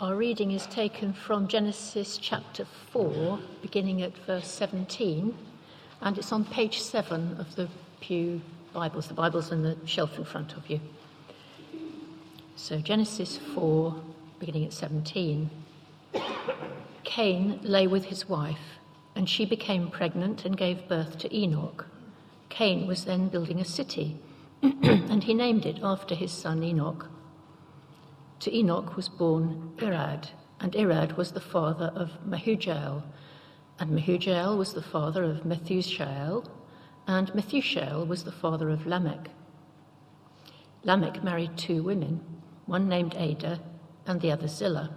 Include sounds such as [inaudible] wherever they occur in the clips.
Our reading is taken from Genesis chapter 4, beginning at verse 17, and it's on page 7 of the Pew Bibles, the Bibles on the shelf in front of you. So, Genesis 4, beginning at 17. Cain lay with his wife, and she became pregnant and gave birth to Enoch. Cain was then building a city, [clears throat] and he named it after his son Enoch. To Enoch was born Irad, and Irad was the father of Mehujael, and Mehujael was the father of Methushael, and Methushael was the father of Lamech. Lamech married two women, one named Ada and the other Zillah.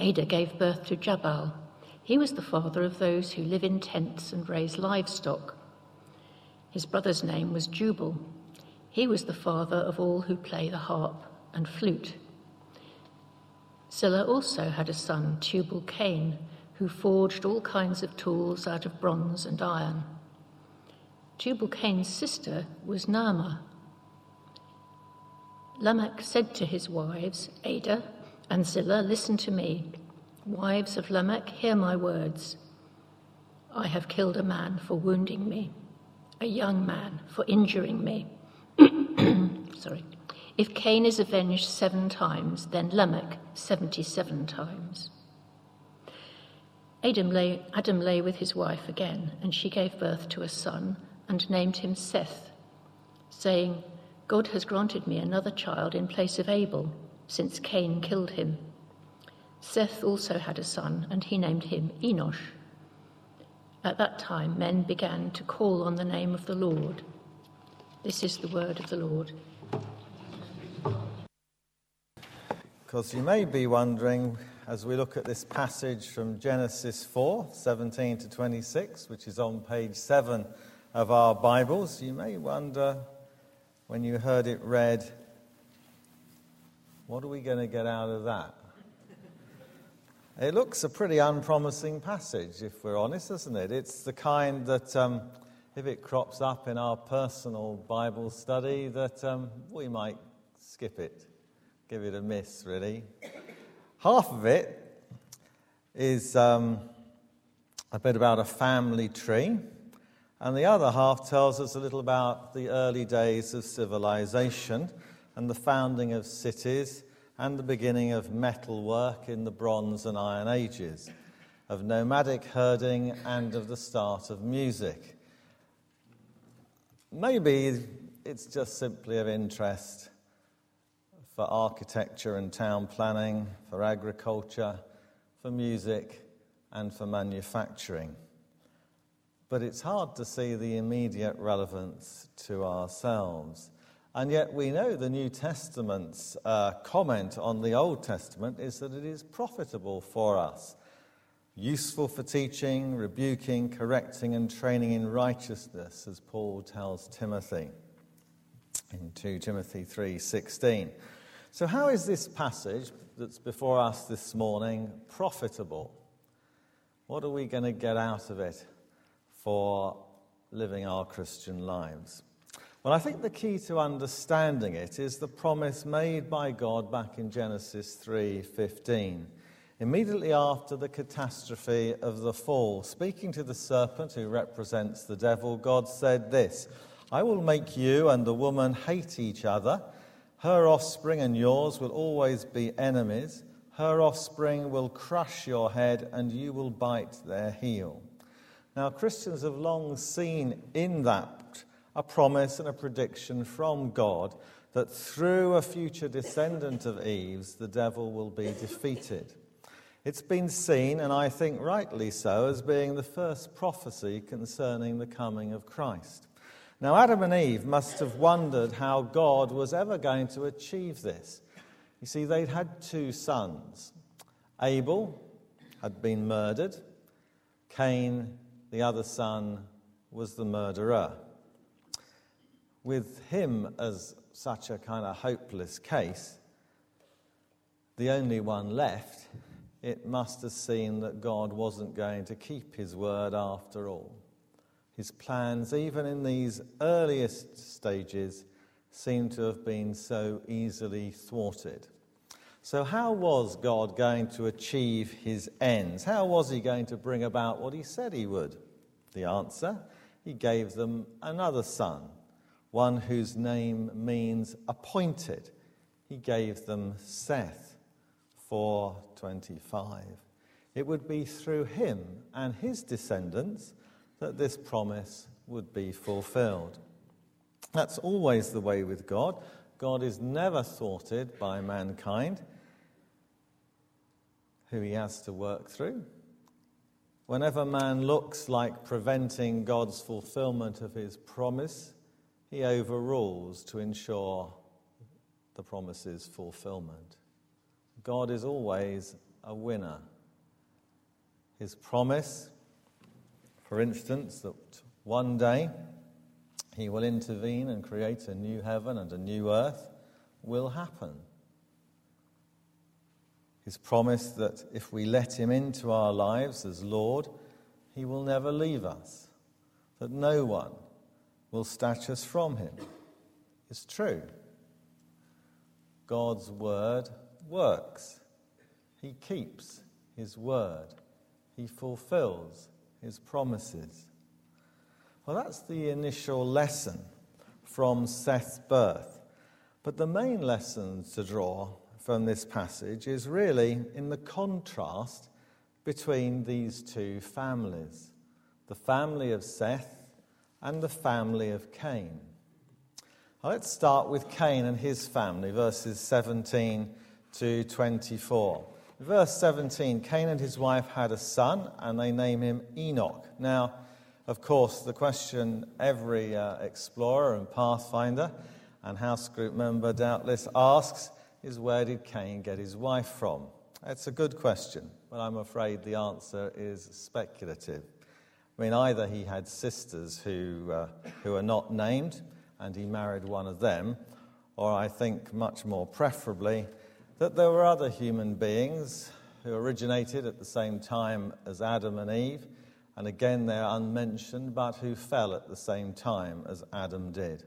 Ada gave birth to Jabal. He was the father of those who live in tents and raise livestock. His brother's name was Jubal. He was the father of all who play the harp and flute. Zillah also had a son, Tubal Cain, who forged all kinds of tools out of bronze and iron. Tubal Cain's sister was Naamah. Lamech said to his wives, Ada and Zillah, listen to me. Wives of Lamech, hear my words. I have killed a man for wounding me, a young man for injuring me. Sorry. If Cain is avenged seven times, then Lamech 77 times. Adam lay, Adam lay with his wife again, and she gave birth to a son and named him Seth, saying, God has granted me another child in place of Abel, since Cain killed him. Seth also had a son, and he named him Enosh. At that time, men began to call on the name of the Lord. This is the word of the Lord. Because you may be wondering, as we look at this passage from Genesis 4 17 to 26, which is on page 7 of our Bibles, you may wonder when you heard it read, what are we going to get out of that? It looks a pretty unpromising passage, if we're honest, isn't it? It's the kind that, um, if it crops up in our personal Bible study, that um, we might skip it give it a miss, really. Half of it is um, a bit about a family tree, and the other half tells us a little about the early days of civilization and the founding of cities and the beginning of metalwork in the Bronze and Iron Ages, of nomadic herding and of the start of music. Maybe it's just simply of interest for architecture and town planning, for agriculture, for music, and for manufacturing. But it's hard to see the immediate relevance to ourselves. And yet, we know the New Testament's uh, comment on the Old Testament is that it is profitable for us, useful for teaching, rebuking, correcting, and training in righteousness, as Paul tells Timothy in 2 Timothy 3:16. So, how is this passage that's before us this morning profitable? What are we going to get out of it for living our Christian lives? Well, I think the key to understanding it is the promise made by God back in Genesis 3:15. Immediately after the catastrophe of the fall, speaking to the serpent who represents the devil, God said this, I will make you and the woman hate each other her offspring and yours will always be enemies. Her offspring will crush your head, and you will bite their heel. Now, Christians have long seen in that a promise and a prediction from God that through a future descendant of Eve's, the devil will be defeated. It's been seen, and I think rightly so, as being the first prophecy concerning the coming of Christ. Now, Adam and Eve must have wondered how God was ever going to achieve this. You see, they'd had two sons. Abel had been murdered, Cain, the other son, was the murderer. With him as such a kind of hopeless case, the only one left, it must have seemed that God wasn't going to keep his word after all. His plans, even in these earliest stages, seem to have been so easily thwarted. So, how was God going to achieve his ends? How was he going to bring about what he said he would? The answer he gave them another son, one whose name means appointed. He gave them Seth, 425. It would be through him and his descendants that this promise would be fulfilled. That's always the way with God. God is never thwarted by mankind, who he has to work through. Whenever man looks like preventing God's fulfillment of his promise, he overrules to ensure the promise's fulfillment. God is always a winner. His promise, for instance, that one day he will intervene and create a new heaven and a new earth, will happen. His promise that if we let him into our lives as Lord, he will never leave us, that no one will snatch us from him, is true. God's word works. He keeps his word. He fulfills his promises. Well, that's the initial lesson from Seth's birth. But the main lesson to draw from this passage is really in the contrast between these two families the family of Seth and the family of Cain. Now, let's start with Cain and his family, verses 17 to 24. Verse 17 Cain and his wife had a son, and they name him Enoch. Now, of course, the question every uh, explorer and pathfinder and house group member doubtless asks is where did Cain get his wife from? It's a good question, but I'm afraid the answer is speculative. I mean, either he had sisters who, uh, who are not named and he married one of them, or I think much more preferably that there were other human beings who originated at the same time as Adam and Eve and again they're unmentioned, but who fell at the same time as Adam did.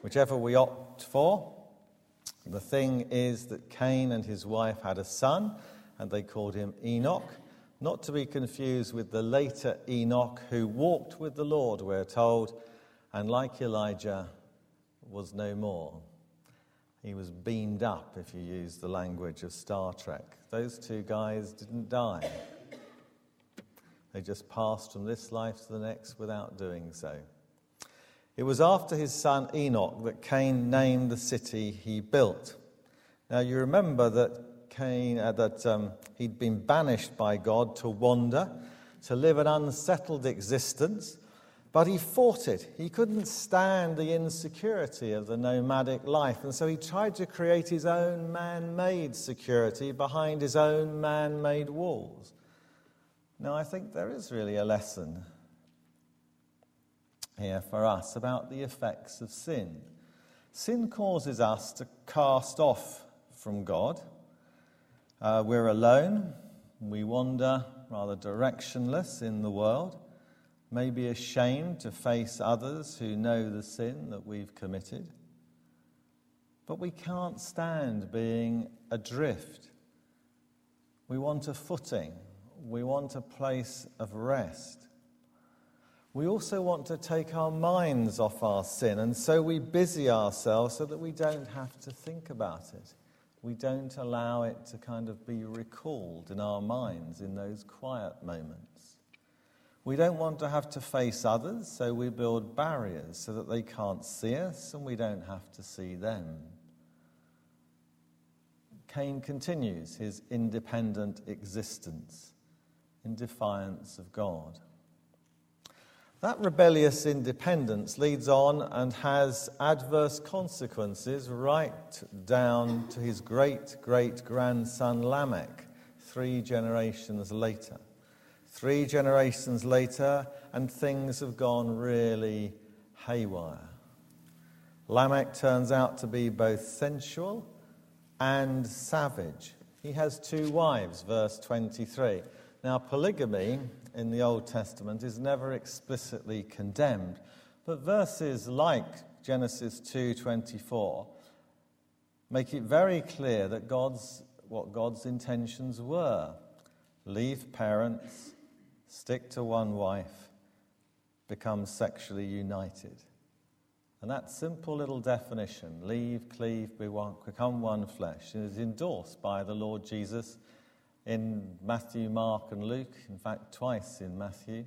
Whichever we opt for, the thing is that Cain and his wife had a son, and they called him Enoch, not to be confused with the later Enoch who walked with the Lord, we're told, and like Elijah, was no more. He was beamed up, if you use the language of Star Trek. Those two guys didn't die. They just passed from this life to the next without doing so. It was after his son Enoch that Cain named the city he built. Now you remember that Cain uh, that um, he'd been banished by God to wander, to live an unsettled existence, but he fought it. He couldn't stand the insecurity of the nomadic life, and so he tried to create his own man-made security behind his own man-made walls. Now, I think there is really a lesson here for us about the effects of sin. Sin causes us to cast off from God. Uh, we're alone. We wander rather directionless in the world, maybe ashamed to face others who know the sin that we've committed. But we can't stand being adrift. We want a footing we want a place of rest. We also want to take our minds off our sin, and so we busy ourselves so that we don't have to think about it. We don't allow it to kind of be recalled in our minds in those quiet moments. We don't want to have to face others, so we build barriers so that they can't see us and we don't have to see them. Cain continues his independent existence in defiance of God. That rebellious independence leads on and has adverse consequences right down to his great great grandson Lamech, three generations later. Three generations later, and things have gone really haywire. Lamech turns out to be both sensual and savage. He has two wives, verse 23. Now, polygamy in the Old Testament is never explicitly condemned, but verses like Genesis 2:24 make it very clear that God's, what God's intentions were. Leave parents, stick to one wife, become sexually united. And that simple little definition, leave, cleave, be one, become one flesh, is endorsed by the Lord Jesus in Matthew, Mark, and Luke, in fact, twice in Matthew.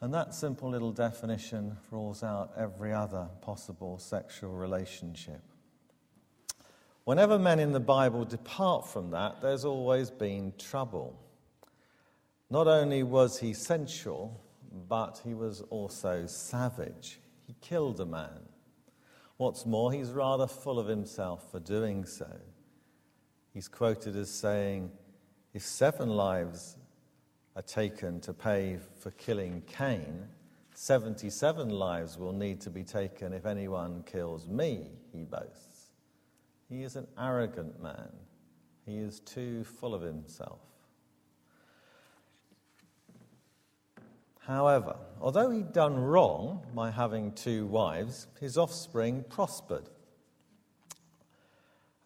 And that simple little definition rules out every other possible sexual relationship. Whenever men in the Bible depart from that, there's always been trouble. Not only was he sensual, but he was also savage. He killed a man. What's more, he's rather full of himself for doing so. He's quoted as saying, If seven lives are taken to pay for killing Cain, 77 lives will need to be taken if anyone kills me, he boasts. He is an arrogant man. He is too full of himself. However, although he'd done wrong by having two wives, his offspring prospered.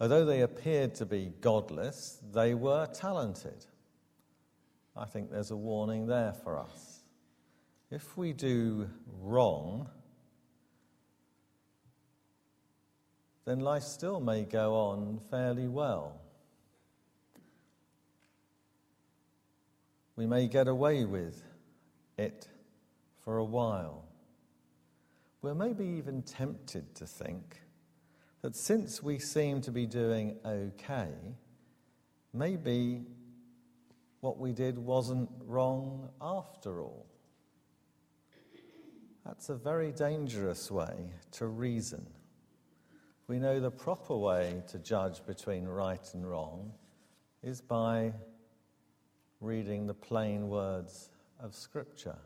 Although they appeared to be godless, they were talented. I think there's a warning there for us. If we do wrong, then life still may go on fairly well. We may get away with it for a while. We're maybe even tempted to think that since we seem to be doing okay, maybe what we did wasn't wrong after all. That's a very dangerous way to reason. We know the proper way to judge between right and wrong is by reading the plain words of Scripture.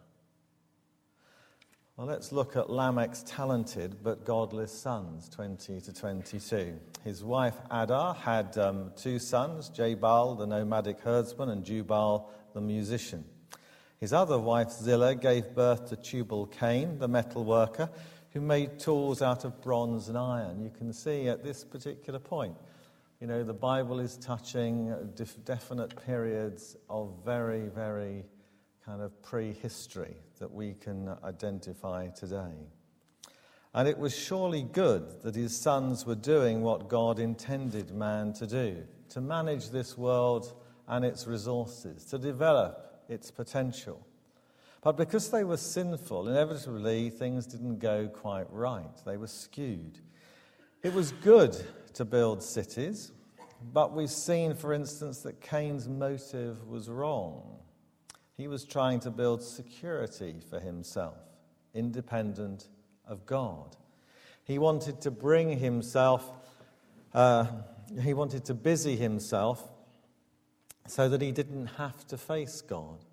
Well, let's look at Lamech's talented but godless sons, 20 to 22. His wife Adah had um, two sons, Jabal, the nomadic herdsman, and Jubal, the musician. His other wife Zillah gave birth to Tubal Cain, the metal worker, who made tools out of bronze and iron. You can see at this particular point, you know, the Bible is touching def- definite periods of very, very kind of prehistory that we can identify today. And it was surely good that his sons were doing what God intended man to do to manage this world and its resources, to develop its potential. But because they were sinful, inevitably things didn't go quite right. They were skewed. It was good to build cities, but we've seen, for instance, that Cain's motive was wrong. He was trying to build security for himself, independent of God. He wanted to bring himself, uh, he wanted to busy himself so that he didn't have to face God.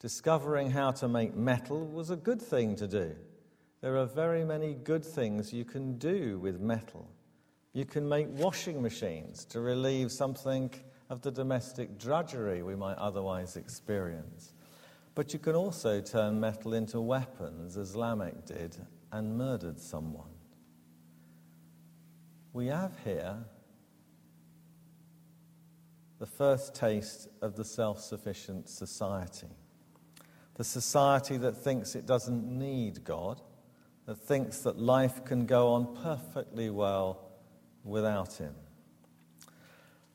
Discovering how to make metal was a good thing to do. There are very many good things you can do with metal. You can make washing machines to relieve something of the domestic drudgery we might otherwise experience. But you can also turn metal into weapons, as Lamech did, and murdered someone. We have here the first taste of the self sufficient society. The society that thinks it doesn't need God, that thinks that life can go on perfectly well without Him.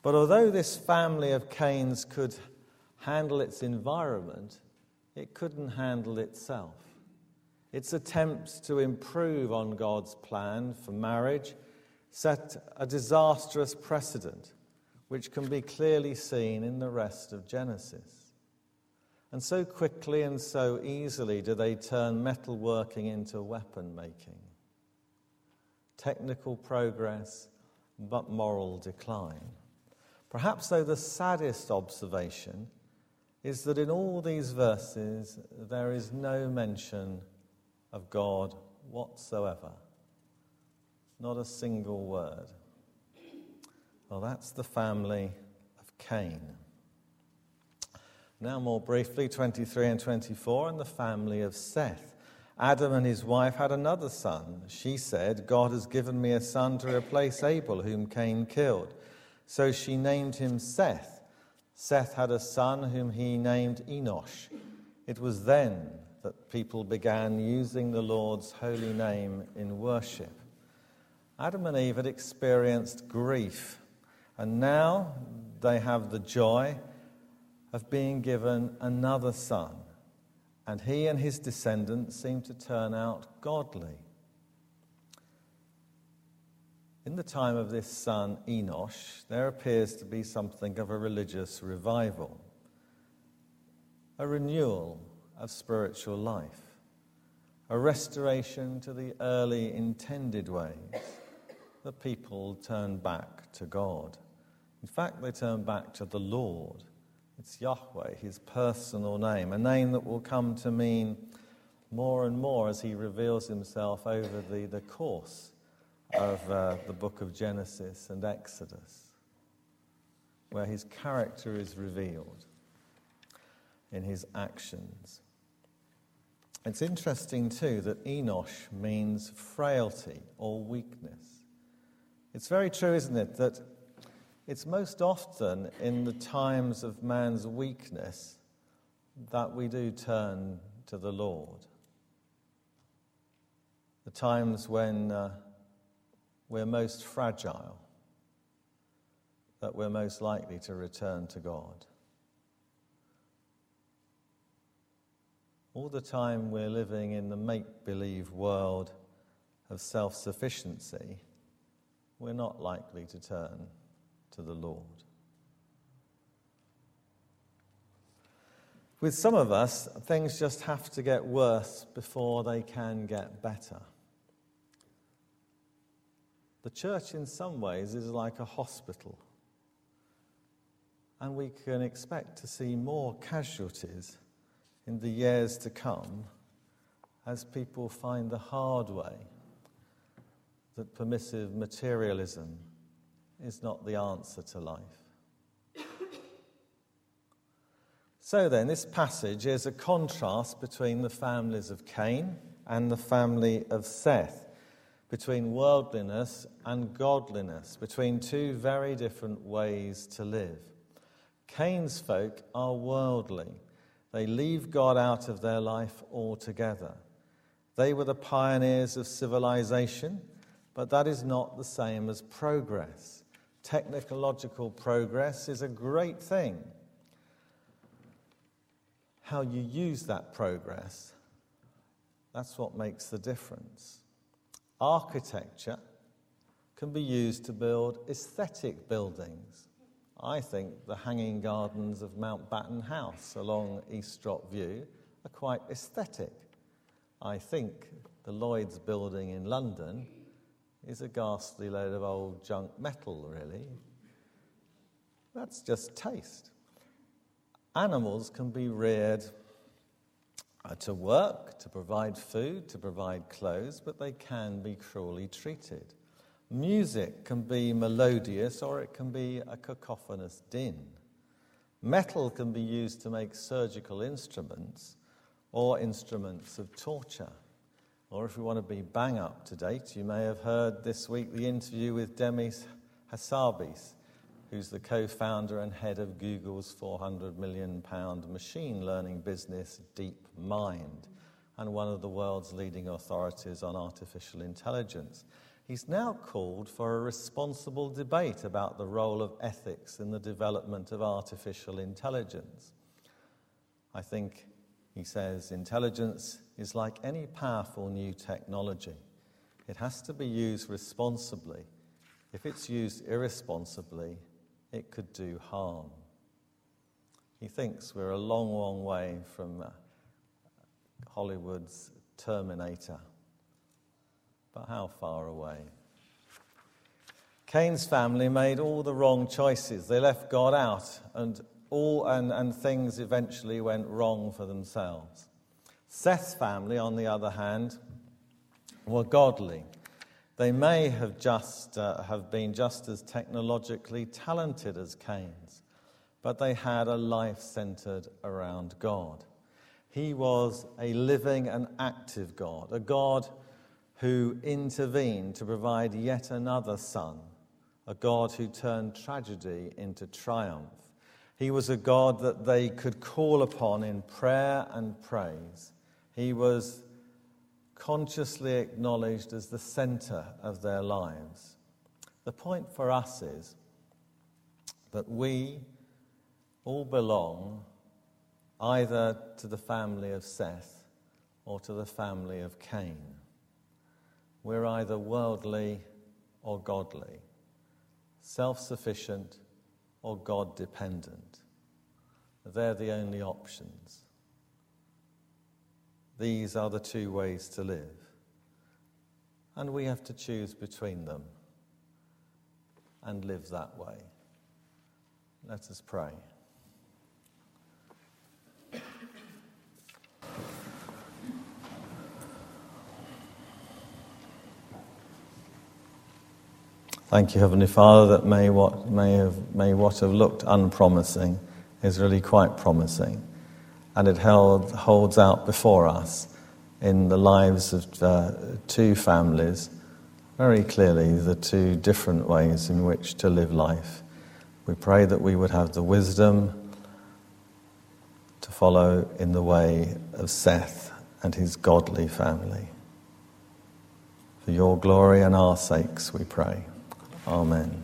But although this family of Cains could handle its environment, it couldn't handle itself. Its attempts to improve on God's plan for marriage set a disastrous precedent, which can be clearly seen in the rest of Genesis. And so quickly and so easily do they turn metalworking into weapon making. Technical progress, but moral decline. Perhaps, though, the saddest observation is that in all these verses there is no mention of God whatsoever. Not a single word. Well, that's the family of Cain. Now, more briefly, 23 and 24, and the family of Seth. Adam and his wife had another son. She said, God has given me a son to replace Abel, whom Cain killed. So she named him Seth. Seth had a son whom he named Enosh. It was then that people began using the Lord's holy name in worship. Adam and Eve had experienced grief, and now they have the joy of being given another son and he and his descendants seem to turn out godly. In the time of this son Enosh, there appears to be something of a religious revival, a renewal of spiritual life, a restoration to the early intended ways. The people turn back to God. In fact, they turn back to the Lord it's Yahweh, his personal name, a name that will come to mean more and more as he reveals himself over the, the course of uh, the book of Genesis and Exodus, where his character is revealed in his actions. It's interesting, too, that Enosh means frailty or weakness. It's very true, isn't it, that it's most often in the times of man's weakness that we do turn to the Lord. The times when uh, we're most fragile, that we're most likely to return to God. All the time we're living in the make believe world of self sufficiency, we're not likely to turn to the Lord. With some of us, things just have to get worse before they can get better. The church, in some ways, is like a hospital. And we can expect to see more casualties in the years to come as people find the hard way that permissive materialism is not the answer to life. So then, this passage is a contrast between the families of Cain and the family of Seth, between worldliness and godliness, between two very different ways to live. Cain's folk are worldly. They leave God out of their life altogether. They were the pioneers of civilization, but that is not the same as progress technological progress is a great thing. How you use that progress, that's what makes the difference. Architecture can be used to build aesthetic buildings. I think the hanging gardens of Mountbatten House along East Sturt View are quite aesthetic. I think the Lloyd's building in London is a ghastly load of old junk metal, really. That's just taste. Animals can be reared uh, to work, to provide food, to provide clothes, but they can be cruelly treated. Music can be melodious or it can be a cacophonous din. Metal can be used to make surgical instruments or instruments of torture. Or if we want to be bang up to date, you may have heard this week the interview with Demis Hassabis, who's the co founder and head of Google's £400 million machine learning business, DeepMind, and one of the world's leading authorities on artificial intelligence. He's now called for a responsible debate about the role of ethics in the development of artificial intelligence. I think he says intelligence is like any powerful new technology. It has to be used responsibly. If it's used irresponsibly, it could do harm. He thinks we're a long, long way from uh, Hollywood's Terminator. But how far away? Cain's family made all the wrong choices. They left God out, and all, and, and things eventually went wrong for themselves. Seth's family, on the other hand, were godly. They may have just uh, have been just as technologically talented as Cain's, but they had a life centered around God. He was a living and active God, a God who intervened to provide yet another son, a God who turned tragedy into triumph. He was a God that they could call upon in prayer and praise. He was consciously acknowledged as the center of their lives. The point for us is that we all belong either to the family of Seth or to the family of Cain. We're either worldly or godly, self sufficient or God dependent. They're the only options. These are the two ways to live. And we have to choose between them and live that way. Let us pray. Thank you, Heavenly Father, that may what, may, have, may what have looked unpromising is really quite promising. And it held, holds out before us in the lives of uh, two families very clearly the two different ways in which to live life. We pray that we would have the wisdom to follow in the way of Seth and his godly family. For your glory and our sakes, we pray. Amen.